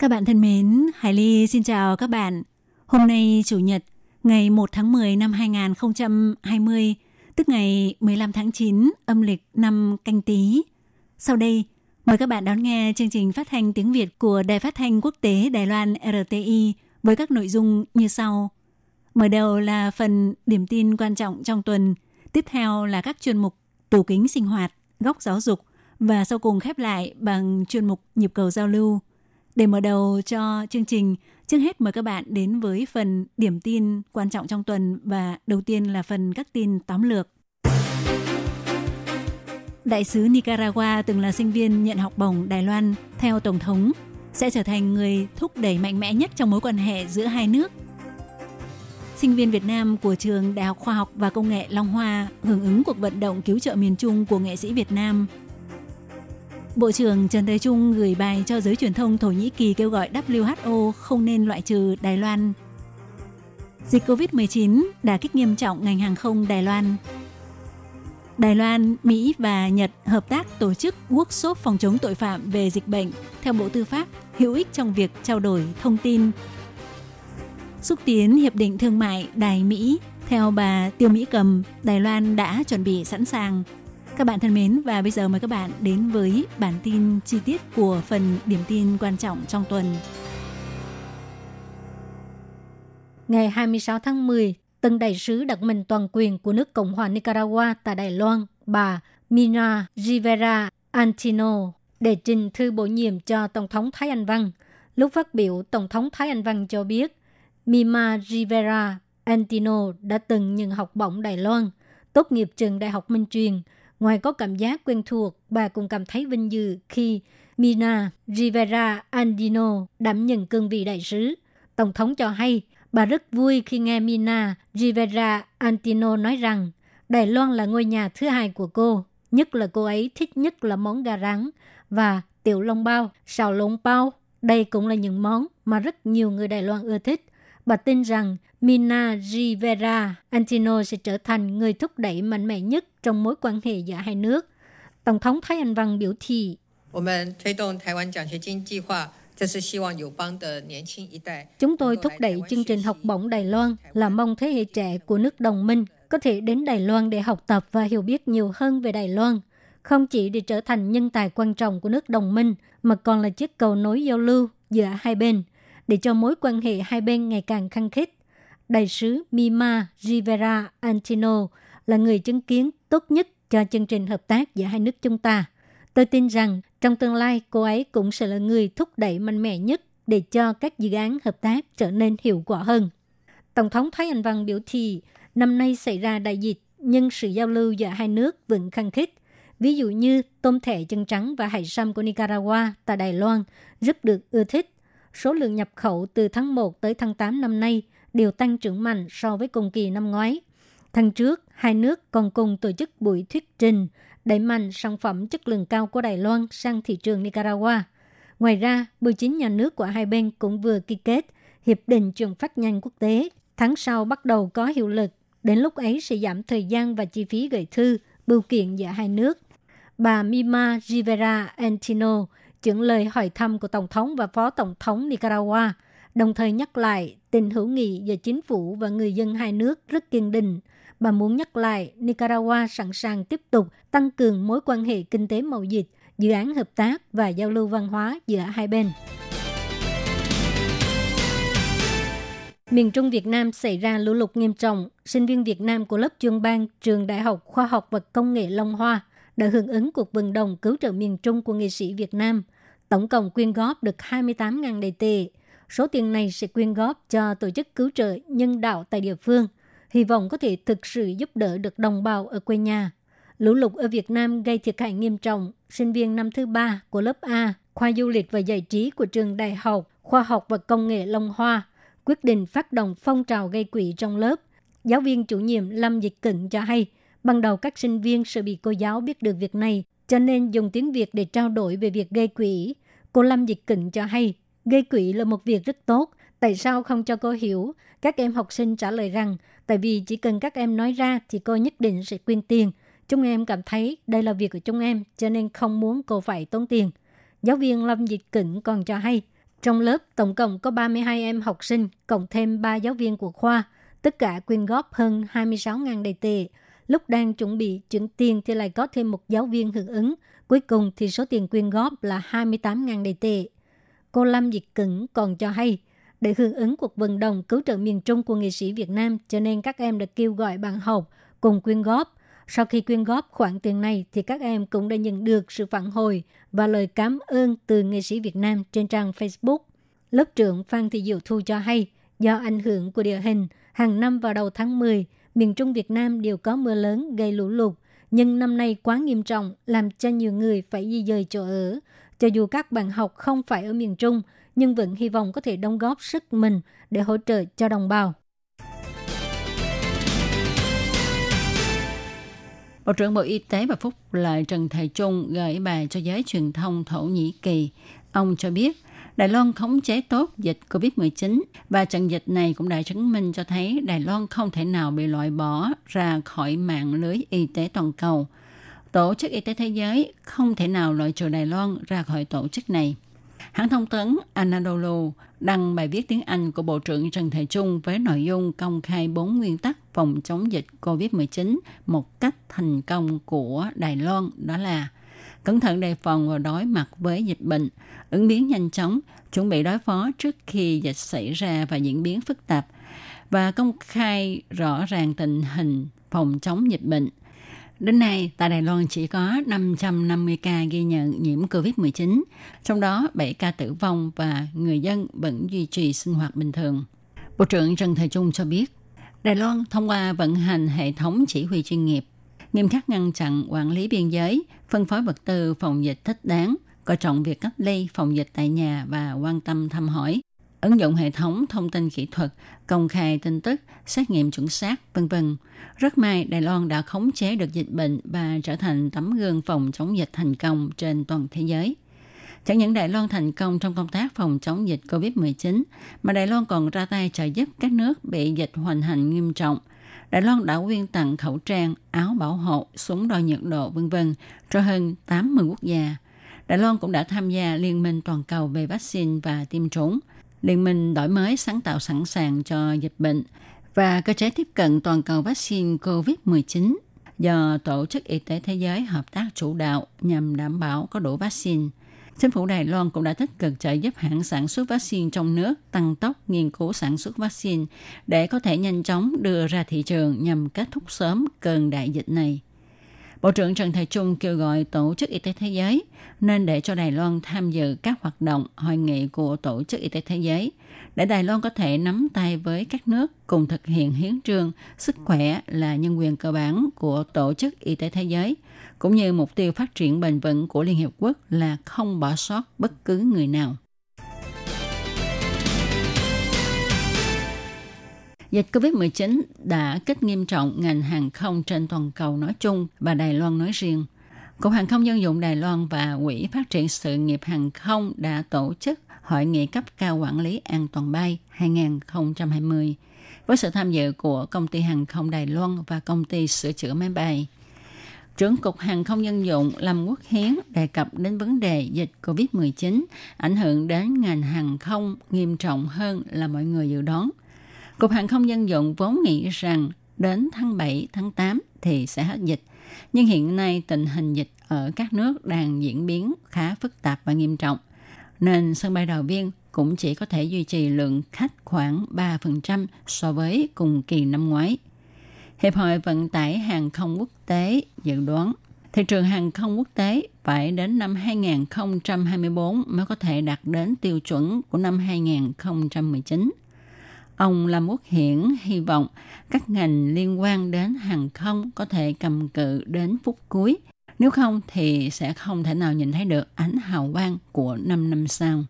Các bạn thân mến, Hải Ly xin chào các bạn. Hôm nay Chủ nhật, ngày 1 tháng 10 năm 2020, tức ngày 15 tháng 9 âm lịch năm canh tí. Sau đây, mời các bạn đón nghe chương trình phát thanh tiếng Việt của Đài Phát thanh Quốc tế Đài Loan RTI với các nội dung như sau. Mở đầu là phần điểm tin quan trọng trong tuần, tiếp theo là các chuyên mục tủ kính sinh hoạt, góc giáo dục và sau cùng khép lại bằng chuyên mục nhịp cầu giao lưu. Để mở đầu cho chương trình, trước hết mời các bạn đến với phần điểm tin quan trọng trong tuần và đầu tiên là phần các tin tóm lược. Đại sứ Nicaragua từng là sinh viên nhận học bổng Đài Loan theo Tổng thống sẽ trở thành người thúc đẩy mạnh mẽ nhất trong mối quan hệ giữa hai nước. Sinh viên Việt Nam của trường Đại học Khoa học và Công nghệ Long Hoa hưởng ứng cuộc vận động cứu trợ miền Trung của nghệ sĩ Việt Nam Bộ trưởng Trần Thế Trung gửi bài cho giới truyền thông Thổ Nhĩ Kỳ kêu gọi WHO không nên loại trừ Đài Loan. Dịch COVID-19 đã kích nghiêm trọng ngành hàng không Đài Loan. Đài Loan, Mỹ và Nhật hợp tác tổ chức workshop phòng chống tội phạm về dịch bệnh theo Bộ Tư pháp hữu ích trong việc trao đổi thông tin. Xúc tiến Hiệp định Thương mại Đài Mỹ theo bà Tiêu Mỹ Cầm, Đài Loan đã chuẩn bị sẵn sàng các bạn thân mến và bây giờ mời các bạn đến với bản tin chi tiết của phần điểm tin quan trọng trong tuần. Ngày 26 tháng 10, tân đại sứ đặc mệnh toàn quyền của nước Cộng hòa Nicaragua tại Đài Loan, bà Mina Rivera Antino, để trình thư bổ nhiệm cho Tổng thống Thái Anh Văn. Lúc phát biểu, Tổng thống Thái Anh Văn cho biết, Mima Rivera Antino đã từng nhận học bổng Đài Loan, tốt nghiệp trường Đại học Minh Truyền, Ngoài có cảm giác quen thuộc, bà cũng cảm thấy vinh dự khi Mina Rivera Andino đảm nhận cương vị đại sứ. Tổng thống cho hay, bà rất vui khi nghe Mina Rivera Andino nói rằng Đài Loan là ngôi nhà thứ hai của cô, nhất là cô ấy thích nhất là món gà rán và tiểu long bao, xào lộn bao. Đây cũng là những món mà rất nhiều người Đài Loan ưa thích. Bà tin rằng Mina Rivera Antino sẽ trở thành người thúc đẩy mạnh mẽ nhất trong mối quan hệ giữa hai nước. Tổng thống Thái Anh Văn biểu thị, Chúng tôi thúc đẩy chương trình học bổng Đài Loan là mong thế hệ trẻ của nước đồng minh có thể đến Đài Loan để học tập và hiểu biết nhiều hơn về Đài Loan, không chỉ để trở thành nhân tài quan trọng của nước đồng minh, mà còn là chiếc cầu nối giao lưu giữa hai bên, để cho mối quan hệ hai bên ngày càng khăng khít. Đại sứ Mima Rivera Antino là người chứng kiến tốt nhất cho chương trình hợp tác giữa hai nước chúng ta. Tôi tin rằng trong tương lai, cô ấy cũng sẽ là người thúc đẩy mạnh mẽ nhất để cho các dự án hợp tác trở nên hiệu quả hơn. Tổng thống Thái Anh Văn biểu thị, năm nay xảy ra đại dịch, nhưng sự giao lưu giữa hai nước vẫn khăng khít. Ví dụ như tôm thẻ chân trắng và hải sâm của Nicaragua tại Đài Loan rất được ưa thích. Số lượng nhập khẩu từ tháng 1 tới tháng 8 năm nay đều tăng trưởng mạnh so với cùng kỳ năm ngoái. Tháng trước, hai nước còn cùng tổ chức buổi thuyết trình đẩy mạnh sản phẩm chất lượng cao của Đài Loan sang thị trường Nicaragua. Ngoài ra, 19 nhà nước của hai bên cũng vừa ký kết Hiệp định chuyển phát nhanh quốc tế. Tháng sau bắt đầu có hiệu lực. Đến lúc ấy sẽ giảm thời gian và chi phí gửi thư, bưu kiện giữa hai nước. Bà Mima Rivera Antino chuyển lời hỏi thăm của Tổng thống và Phó Tổng thống Nicaragua, đồng thời nhắc lại tình hữu nghị giữa chính phủ và người dân hai nước rất kiên định. Bà muốn nhắc lại Nicaragua sẵn sàng tiếp tục tăng cường mối quan hệ kinh tế mậu dịch, dự án hợp tác và giao lưu văn hóa giữa hai bên. Miền Trung Việt Nam xảy ra lũ lụt nghiêm trọng. Sinh viên Việt Nam của lớp chuyên ban Trường Đại học Khoa học và Công nghệ Long Hoa đã hưởng ứng cuộc vận động cứu trợ miền Trung của nghệ sĩ Việt Nam. Tổng cộng quyên góp được 28.000 đầy tệ. Số tiền này sẽ quyên góp cho tổ chức cứu trợ nhân đạo tại địa phương, hy vọng có thể thực sự giúp đỡ được đồng bào ở quê nhà. Lũ lụt ở Việt Nam gây thiệt hại nghiêm trọng. Sinh viên năm thứ ba của lớp A khoa du lịch và giải trí của trường Đại học Khoa học và Công nghệ Long Hoa quyết định phát động phong trào gây quỹ trong lớp. Giáo viên chủ nhiệm Lâm Dịch Cận cho hay, ban đầu các sinh viên sợ bị cô giáo biết được việc này, cho nên dùng tiếng Việt để trao đổi về việc gây quỹ. Cô Lâm Dịch Cận cho hay, gây quỹ là một việc rất tốt, tại sao không cho cô hiểu? Các em học sinh trả lời rằng, tại vì chỉ cần các em nói ra thì cô nhất định sẽ quyên tiền. Chúng em cảm thấy đây là việc của chúng em, cho nên không muốn cô phải tốn tiền. Giáo viên Lâm Dịch Cận còn cho hay, trong lớp tổng cộng có 32 em học sinh, cộng thêm 3 giáo viên của khoa. Tất cả quyên góp hơn 26.000 đầy tệ. Lúc đang chuẩn bị chuyển tiền thì lại có thêm một giáo viên hưởng ứng. Cuối cùng thì số tiền quyên góp là 28.000 đầy tệ. Cô Lâm Diệt Cẩn còn cho hay, để hưởng ứng cuộc vận động cứu trợ miền Trung của nghệ sĩ Việt Nam, cho nên các em đã kêu gọi bạn học cùng quyên góp. Sau khi quyên góp khoản tiền này thì các em cũng đã nhận được sự phản hồi và lời cảm ơn từ nghệ sĩ Việt Nam trên trang Facebook. Lớp trưởng Phan Thị Diệu Thu cho hay, do ảnh hưởng của địa hình, hàng năm vào đầu tháng 10, miền Trung Việt Nam đều có mưa lớn gây lũ lụt, nhưng năm nay quá nghiêm trọng làm cho nhiều người phải di dời chỗ ở. Cho dù các bạn học không phải ở miền Trung, nhưng vẫn hy vọng có thể đóng góp sức mình để hỗ trợ cho đồng bào. Bộ trưởng Bộ Y tế và Phúc Lợi Trần Thầy Trung gửi bài cho giới truyền thông Thổ Nhĩ Kỳ. Ông cho biết, Đài Loan khống chế tốt dịch COVID-19 và trận dịch này cũng đã chứng minh cho thấy Đài Loan không thể nào bị loại bỏ ra khỏi mạng lưới y tế toàn cầu. Tổ chức Y tế Thế giới không thể nào loại trừ Đài Loan ra khỏi tổ chức này. Hãng thông tấn Anadolu đăng bài viết tiếng Anh của Bộ trưởng Trần Thầy Trung với nội dung công khai bốn nguyên tắc phòng chống dịch COVID-19 một cách thành công của Đài Loan, đó là cẩn thận đề phòng và đối mặt với dịch bệnh, ứng biến nhanh chóng, chuẩn bị đối phó trước khi dịch xảy ra và diễn biến phức tạp và công khai rõ ràng tình hình phòng chống dịch bệnh. Đến nay, tại Đài Loan chỉ có 550 ca ghi nhận nhiễm COVID-19, trong đó 7 ca tử vong và người dân vẫn duy trì sinh hoạt bình thường. Bộ trưởng Trần Thời Trung cho biết, Đài Loan thông qua vận hành hệ thống chỉ huy chuyên nghiệp, nghiêm khắc ngăn chặn quản lý biên giới, phân phối vật tư phòng dịch thích đáng, coi trọng việc cách ly phòng dịch tại nhà và quan tâm thăm hỏi, ứng dụng hệ thống thông tin kỹ thuật, công khai tin tức, xét nghiệm chuẩn xác, vân vân. Rất may Đài Loan đã khống chế được dịch bệnh và trở thành tấm gương phòng chống dịch thành công trên toàn thế giới. Chẳng những Đài Loan thành công trong công tác phòng chống dịch COVID-19, mà Đài Loan còn ra tay trợ giúp các nước bị dịch hoành hành nghiêm trọng. Đài Loan đã quyên tặng khẩu trang, áo bảo hộ, súng đo nhiệt độ vân vân cho hơn 80 quốc gia. Đài Loan cũng đã tham gia Liên minh toàn cầu về vaccine và tiêm chủng – Liên minh đổi mới sáng tạo sẵn sàng cho dịch bệnh và cơ chế tiếp cận toàn cầu vaccine COVID-19 do Tổ chức Y tế Thế giới hợp tác chủ đạo nhằm đảm bảo có đủ vaccine. Chính phủ Đài Loan cũng đã tích cực trợ giúp hãng sản xuất vaccine trong nước tăng tốc nghiên cứu sản xuất vaccine để có thể nhanh chóng đưa ra thị trường nhằm kết thúc sớm cơn đại dịch này. Bộ trưởng Trần Thầy Trung kêu gọi Tổ chức Y tế Thế giới nên để cho Đài Loan tham dự các hoạt động hội nghị của Tổ chức Y tế Thế giới để Đài Loan có thể nắm tay với các nước cùng thực hiện hiến trương sức khỏe là nhân quyền cơ bản của Tổ chức Y tế Thế giới, cũng như mục tiêu phát triển bền vững của Liên Hiệp Quốc là không bỏ sót bất cứ người nào. Dịch COVID-19 đã kích nghiêm trọng ngành hàng không trên toàn cầu nói chung và Đài Loan nói riêng. Cục Hàng không Dân dụng Đài Loan và Quỹ Phát triển Sự nghiệp Hàng không đã tổ chức Hội nghị cấp cao quản lý an toàn bay 2020 với sự tham dự của công ty hàng không Đài Loan và công ty sửa chữa máy bay. Trưởng Cục Hàng không Dân dụng Lâm Quốc Hiến đề cập đến vấn đề dịch COVID-19 ảnh hưởng đến ngành hàng không nghiêm trọng hơn là mọi người dự đoán. Cục Hàng không Dân dụng vốn nghĩ rằng đến tháng 7, tháng 8 thì sẽ hết dịch. Nhưng hiện nay tình hình dịch ở các nước đang diễn biến khá phức tạp và nghiêm trọng. Nên sân bay Đào Viên cũng chỉ có thể duy trì lượng khách khoảng 3% so với cùng kỳ năm ngoái. Hiệp hội Vận tải Hàng không Quốc tế dự đoán thị trường hàng không quốc tế phải đến năm 2024 mới có thể đạt đến tiêu chuẩn của năm 2019. Ông Lâm Quốc Hiển hy vọng các ngành liên quan đến hàng không có thể cầm cự đến phút cuối Nếu không thì sẽ không thể nào nhìn thấy được ánh hào quang của 5 năm sau.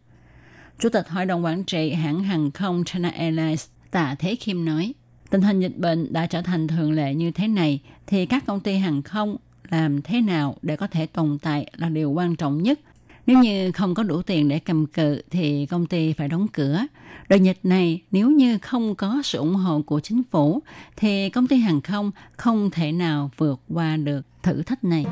Chủ tịch Hội đồng Quản trị hãng hàng không China Airlines Tạ Thế Kim nói, tình hình dịch bệnh đã trở thành thường lệ như thế này thì các công ty hàng không làm thế nào để có thể tồn tại là điều quan trọng nhất. Nếu như không có đủ tiền để cầm cự thì công ty phải đóng cửa. Đợt dịch này nếu như không có sự ủng hộ của chính phủ thì công ty hàng không không thể nào vượt qua được thử thách này.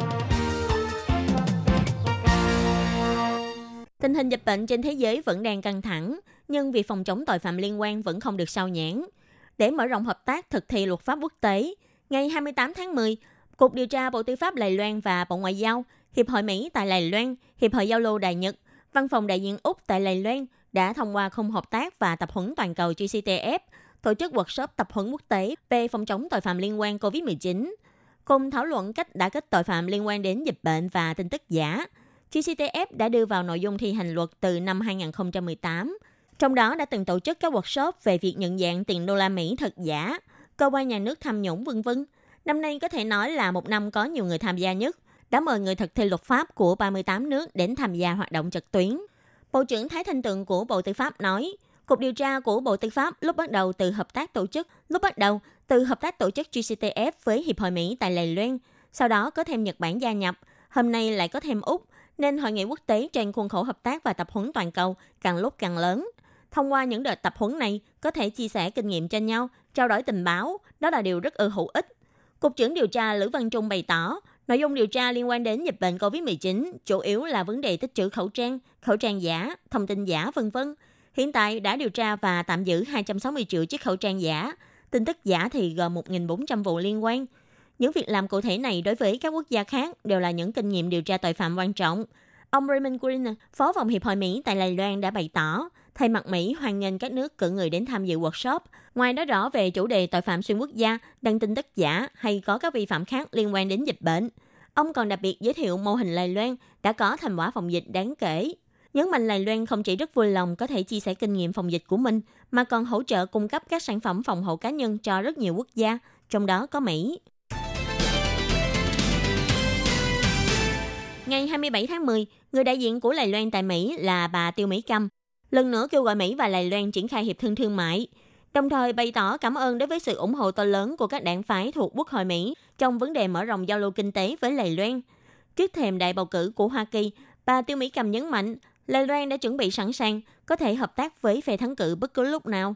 Tình hình dịch bệnh trên thế giới vẫn đang căng thẳng, nhưng việc phòng chống tội phạm liên quan vẫn không được sao nhãn. Để mở rộng hợp tác thực thi luật pháp quốc tế, ngày 28 tháng 10, Cục điều tra Bộ Tư pháp Đài Loan và Bộ Ngoại giao, Hiệp hội Mỹ tại Đài Loan, Hiệp hội Giao lưu Đài Nhật, Văn phòng đại diện Úc tại Đài Loan đã thông qua khung hợp tác và tập huấn toàn cầu GCTF, tổ chức workshop tập huấn quốc tế về phòng chống tội phạm liên quan COVID-19, cùng thảo luận cách đã kết tội phạm liên quan đến dịch bệnh và tin tức giả. GCTF đã đưa vào nội dung thi hành luật từ năm 2018, trong đó đã từng tổ chức các workshop về việc nhận dạng tiền đô la Mỹ thật giả, cơ quan nhà nước tham nhũng vân vân. Năm nay có thể nói là một năm có nhiều người tham gia nhất, đã mời người thực thi luật pháp của 38 nước đến tham gia hoạt động trực tuyến. Bộ trưởng Thái Thanh Tường của Bộ Tư pháp nói, Cục điều tra của Bộ Tư pháp lúc bắt đầu từ hợp tác tổ chức, lúc bắt đầu từ hợp tác tổ chức GCTF với Hiệp hội Mỹ tại Lầy Loan, sau đó có thêm Nhật Bản gia nhập, hôm nay lại có thêm Úc, nên hội nghị quốc tế trên khuôn khổ hợp tác và tập huấn toàn cầu càng lúc càng lớn. Thông qua những đợt tập huấn này, có thể chia sẻ kinh nghiệm cho nhau, trao đổi tình báo, đó là điều rất ư hữu ích. Cục trưởng điều tra Lữ Văn Trung bày tỏ, nội dung điều tra liên quan đến dịch bệnh COVID-19 chủ yếu là vấn đề tích trữ khẩu trang, khẩu trang giả, thông tin giả, vân vân. Hiện tại đã điều tra và tạm giữ 260 triệu chiếc khẩu trang giả. Tin tức giả thì gồm 1.400 vụ liên quan. Những việc làm cụ thể này đối với các quốc gia khác đều là những kinh nghiệm điều tra tội phạm quan trọng. Ông Raymond Green, Phó phòng Hiệp hội Mỹ tại Đài Loan đã bày tỏ, thay mặt Mỹ hoan nghênh các nước cử người đến tham dự workshop. Ngoài đó rõ về chủ đề tội phạm xuyên quốc gia, đăng tin tất giả hay có các vi phạm khác liên quan đến dịch bệnh. Ông còn đặc biệt giới thiệu mô hình Lài Loan đã có thành quả phòng dịch đáng kể. Nhấn mạnh Lài Loan không chỉ rất vui lòng có thể chia sẻ kinh nghiệm phòng dịch của mình, mà còn hỗ trợ cung cấp các sản phẩm phòng hộ cá nhân cho rất nhiều quốc gia, trong đó có Mỹ. Ngày 27 tháng 10, người đại diện của Lài Loan tại Mỹ là bà Tiêu Mỹ Câm, lần nữa kêu gọi Mỹ và Đài Loan triển khai hiệp thương thương mại, đồng thời bày tỏ cảm ơn đối với sự ủng hộ to lớn của các đảng phái thuộc Quốc hội Mỹ trong vấn đề mở rộng giao lưu kinh tế với Đài Loan. Trước thềm đại bầu cử của Hoa Kỳ, bà Tiêu Mỹ Cầm nhấn mạnh Đài Loan đã chuẩn bị sẵn sàng có thể hợp tác với phe thắng cử bất cứ lúc nào.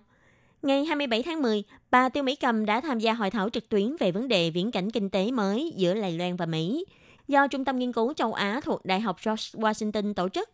Ngày 27 tháng 10, bà Tiêu Mỹ Cầm đã tham gia hội thảo trực tuyến về vấn đề viễn cảnh kinh tế mới giữa Đài Loan và Mỹ do Trung tâm Nghiên cứu châu Á thuộc Đại học George Washington tổ chức.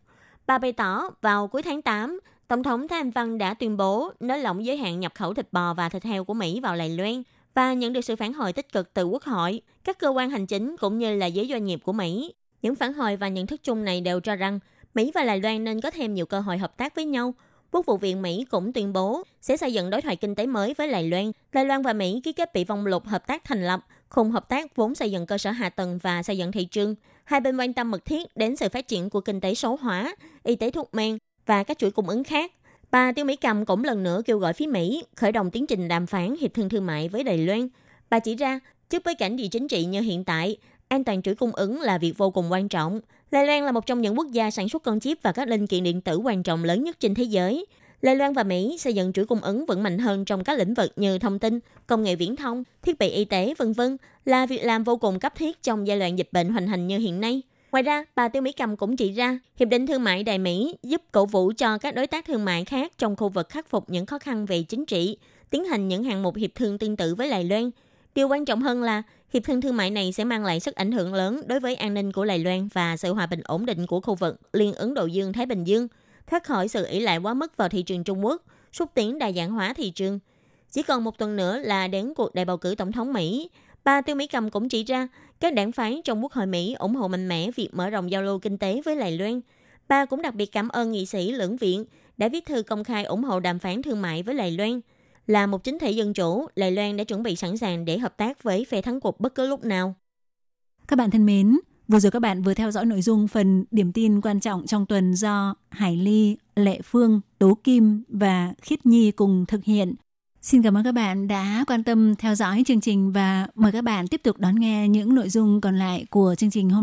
Bà bày tỏ vào cuối tháng 8, Tổng thống Thái Anh Văn đã tuyên bố nới lỏng giới hạn nhập khẩu thịt bò và thịt heo của Mỹ vào Đài Loan và nhận được sự phản hồi tích cực từ Quốc hội, các cơ quan hành chính cũng như là giới doanh nghiệp của Mỹ. Những phản hồi và nhận thức chung này đều cho rằng Mỹ và Đài Loan nên có thêm nhiều cơ hội hợp tác với nhau. Quốc vụ viện Mỹ cũng tuyên bố sẽ xây dựng đối thoại kinh tế mới với Đài Loan. Đài Loan và Mỹ ký kết bị vong lục hợp tác thành lập, khung hợp tác vốn xây dựng cơ sở hạ tầng và xây dựng thị trường. Hai bên quan tâm mật thiết đến sự phát triển của kinh tế số hóa, y tế thuốc men và các chuỗi cung ứng khác. Bà Tiêu Mỹ Cầm cũng lần nữa kêu gọi phía Mỹ khởi động tiến trình đàm phán hiệp thương thương mại với Đài Loan. Bà chỉ ra, trước bối cảnh địa chính trị như hiện tại, an toàn chuỗi cung ứng là việc vô cùng quan trọng. Đài Loan là một trong những quốc gia sản xuất con chip và các linh kiện điện tử quan trọng lớn nhất trên thế giới. Đài Loan và Mỹ xây dựng chuỗi cung ứng vững mạnh hơn trong các lĩnh vực như thông tin, công nghệ viễn thông, thiết bị y tế, vân vân là việc làm vô cùng cấp thiết trong giai đoạn dịch bệnh hoành hành như hiện nay. Ngoài ra, bà Tiêu Mỹ Cầm cũng chỉ ra, Hiệp định Thương mại Đài Mỹ giúp cổ vũ cho các đối tác thương mại khác trong khu vực khắc phục những khó khăn về chính trị, tiến hành những hạng mục hiệp thương tương tự với Lài Loan. Điều quan trọng hơn là, hiệp thương thương mại này sẽ mang lại sức ảnh hưởng lớn đối với an ninh của Lài Loan và sự hòa bình ổn định của khu vực Liên Ấn Độ Dương-Thái Bình Dương, thoát khỏi sự ỷ lại quá mức vào thị trường Trung Quốc, xúc tiến đa dạng hóa thị trường. Chỉ còn một tuần nữa là đến cuộc đại bầu cử tổng thống Mỹ, Bà Tiêu Mỹ Cầm cũng chỉ ra, các đảng phái trong Quốc hội Mỹ ủng hộ mạnh mẽ việc mở rộng giao lưu kinh tế với Đài Loan. Bà cũng đặc biệt cảm ơn nghị sĩ lưỡng viện đã viết thư công khai ủng hộ đàm phán thương mại với Đài Loan. Là một chính thể dân chủ, Đài Loan đã chuẩn bị sẵn sàng để hợp tác với phe thắng cuộc bất cứ lúc nào. Các bạn thân mến, vừa rồi các bạn vừa theo dõi nội dung phần điểm tin quan trọng trong tuần do Hải Ly, Lệ Phương, Tố Kim và Khiết Nhi cùng thực hiện. Xin cảm ơn các bạn đã quan tâm theo dõi chương trình và mời các bạn tiếp tục đón nghe những nội dung còn lại của chương trình hôm